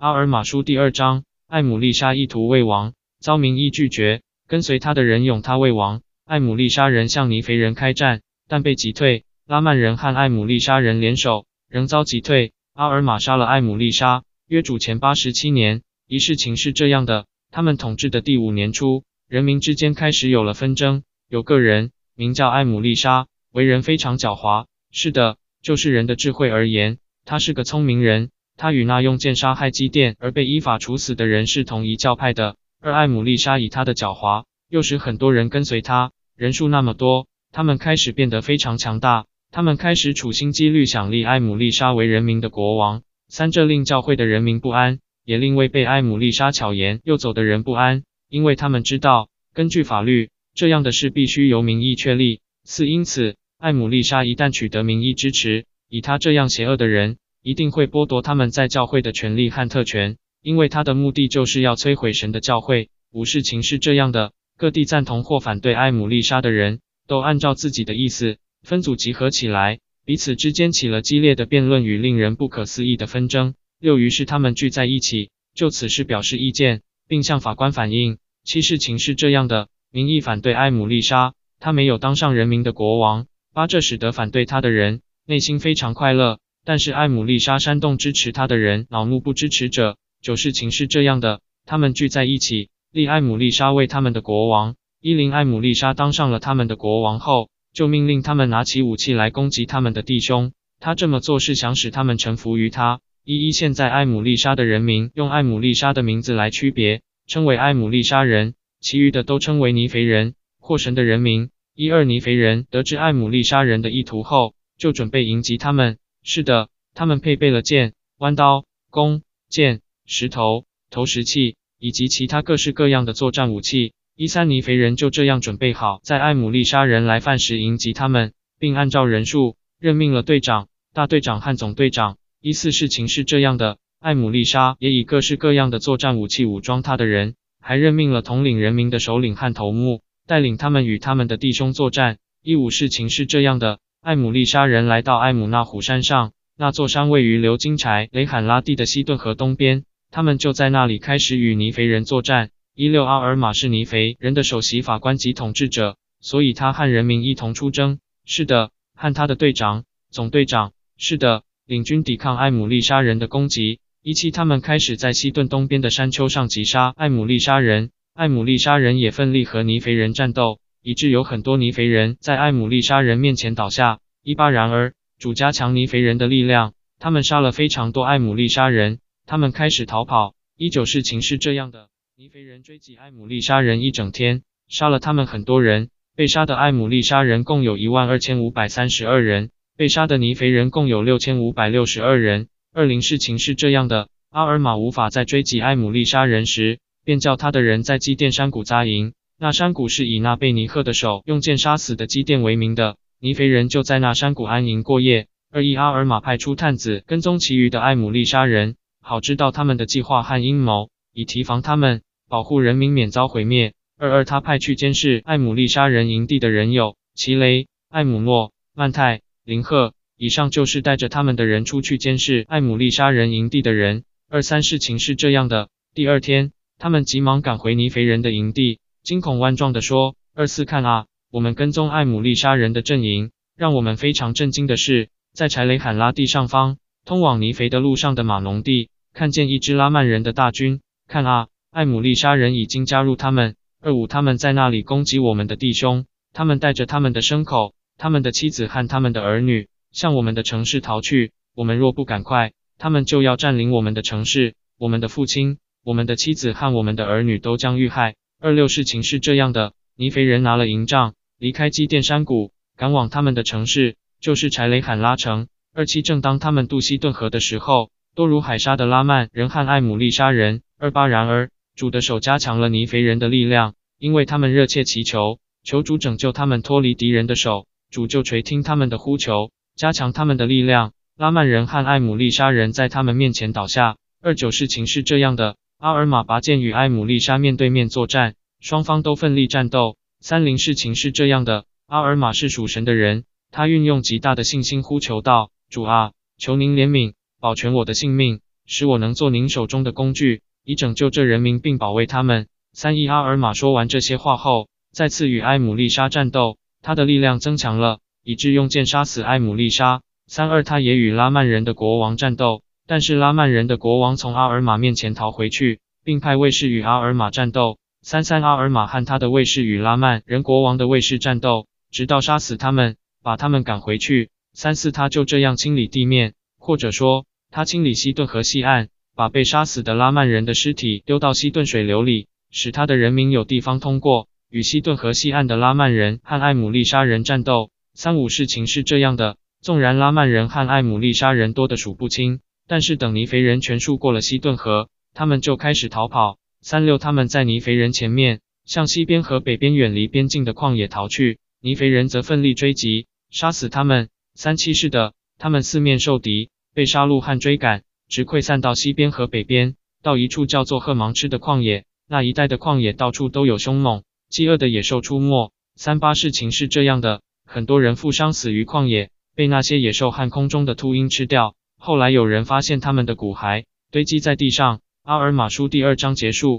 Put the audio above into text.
阿尔马书第二章，艾姆丽莎意图为王，遭民意拒绝，跟随他的人拥他为王。艾姆丽莎人向尼肥人开战，但被击退。拉曼人和艾姆丽莎人联手，仍遭击退。阿尔玛杀了艾姆丽莎。约主前八十七年，一事情是这样的：他们统治的第五年初，人民之间开始有了纷争。有个人名叫艾姆丽莎，为人非常狡猾。是的，就是人的智慧而言，他是个聪明人。他与那用剑杀害基甸而被依法处死的人是同一教派的。而艾姆丽莎以他的狡猾，又使很多人跟随他，人数那么多，他们开始变得非常强大。他们开始处心积虑想立艾姆丽莎为人民的国王。三，这令教会的人民不安，也令未被艾姆丽莎巧言诱走的人不安，因为他们知道，根据法律，这样的事必须由民意确立。四，因此，艾姆丽莎一旦取得民意支持，以他这样邪恶的人，一定会剥夺他们在教会的权利和特权，因为他的目的就是要摧毁神的教会。五，事情是这样的，各地赞同或反对艾姆丽莎的人都按照自己的意思分组集合起来。彼此之间起了激烈的辩论与令人不可思议的纷争。六于是他们聚在一起，就此事表示意见，并向法官反映。七事情是这样的：民意反对埃姆丽莎，他没有当上人民的国王。八这使得反对他的人内心非常快乐，但是艾姆丽莎煽动支持他的人恼怒不支持者。九事情是这样的：他们聚在一起，立艾姆丽莎为他们的国王。伊林艾姆丽莎当上了他们的国王后。就命令他们拿起武器来攻击他们的弟兄。他这么做是想使他们臣服于他。一一现在艾姆丽莎的人民用艾姆丽莎的名字来区别，称为艾姆丽莎人，其余的都称为尼肥人或神的人民。一二尼肥人得知艾姆丽莎人的意图后，就准备迎击他们。是的，他们配备了剑、弯刀、弓、箭、石头、投石器以及其他各式各样的作战武器。伊三尼肥人就这样准备好，在艾姆丽莎人来犯时迎击他们，并按照人数任命了队长、大队长和总队长。一四事情是这样的，艾姆丽莎也以各式各样的作战武器武装他的人，还任命了统领人民的首领和头目，带领他们与他们的弟兄作战。一五事情是这样的，艾姆利沙人来到艾姆纳虎山上，那座山位于流金柴雷罕拉地的西顿河东边，他们就在那里开始与尼肥人作战。一六阿尔玛是尼肥人的首席法官及统治者，所以他和人民一同出征。是的，和他的队长、总队长。是的，领军抵抗艾姆利沙人的攻击。一七，他们开始在西顿东边的山丘上击杀艾姆利沙人。艾姆利沙人也奋力和尼肥人战斗，以致有很多尼肥人在艾姆利杀人面前倒下。一八，然而主加强尼肥人的力量，他们杀了非常多艾姆利杀人，他们开始逃跑。一九，事情是这样的。尼肥人追击艾姆利杀人一整天，杀了他们很多人。被杀的艾姆利杀人共有一万二千五百三十二人，被杀的尼肥人共有六千五百六十二人。二零事情是这样的：阿尔玛无法再追击艾姆利杀人时，便叫他的人在基甸山谷扎营。那山谷是以那贝尼赫的手用剑杀死的基甸为名的。尼肥人就在那山谷安营过夜。二一阿尔玛派出探子跟踪其余的艾姆利杀人，好知道他们的计划和阴谋，以提防他们。保护人民免遭毁灭。二二，他派去监视艾姆利杀人营地的人有齐雷、艾姆诺、曼泰、林赫。以上就是带着他们的人出去监视艾姆利杀人营地的人。二三，事情是这样的：第二天，他们急忙赶回尼肥人的营地，惊恐万状地说：“二四，看啊，我们跟踪艾姆丽莎人的阵营。让我们非常震惊的是，在柴雷罕拉地上方，通往尼肥的路上的马农地，看见一支拉曼人的大军。看啊！”艾姆丽莎人已经加入他们。二五，他们在那里攻击我们的弟兄。他们带着他们的牲口、他们的妻子和他们的儿女，向我们的城市逃去。我们若不赶快，他们就要占领我们的城市。我们的父亲、我们的妻子和我们的儿女都将遇害。二六，事情是这样的：尼肥人拿了营帐，离开基甸山谷，赶往他们的城市，就是柴雷罕拉城。二七，正当他们渡西顿河的时候，多如海沙的拉曼人和艾姆利沙人。二八，然而。主的手加强了尼肥人的力量，因为他们热切祈求，求主拯救他们脱离敌人的手。主就垂听他们的呼求，加强他们的力量。拉曼人和艾姆利沙人在他们面前倒下。二九事情是这样的：阿尔玛拔剑与艾姆丽莎面对面作战，双方都奋力战斗。三零事情是这样的：阿尔玛是属神的人，他运用极大的信心呼求道：主啊，求您怜悯，保全我的性命。使我能做您手中的工具，以拯救这人民并保卫他们。三一阿尔玛说完这些话后，再次与埃姆丽莎战斗，他的力量增强了，以致用剑杀死埃姆丽莎。三二他也与拉曼人的国王战斗，但是拉曼人的国王从阿尔玛面前逃回去，并派卫士与阿尔玛战斗。三三阿尔玛和他的卫士与拉曼人国王的卫士战斗，直到杀死他们，把他们赶回去。三四他就这样清理地面，或者说他清理西顿河西岸，把被杀死的拉曼人的尸体丢到西顿水流里。使他的人民有地方通过，与西顿河西岸的拉曼人和艾姆利沙人战斗。三五事情是这样的：纵然拉曼人和艾姆利沙人多得数不清，但是等尼肥人全数过了西顿河，他们就开始逃跑。三六他们在尼肥人前面向西边和北边远离边境的旷野逃去，尼肥人则奋力追击，杀死他们。三七是的，他们四面受敌，被杀戮和追赶，直溃散到西边和北边，到一处叫做赫芒吃的旷野。那一带的旷野到处都有凶猛、饥饿的野兽出没。三八事情是这样的，很多人负伤死于旷野，被那些野兽和空中的秃鹰吃掉。后来有人发现他们的骨骸堆积在地上。阿尔马书第二章结束。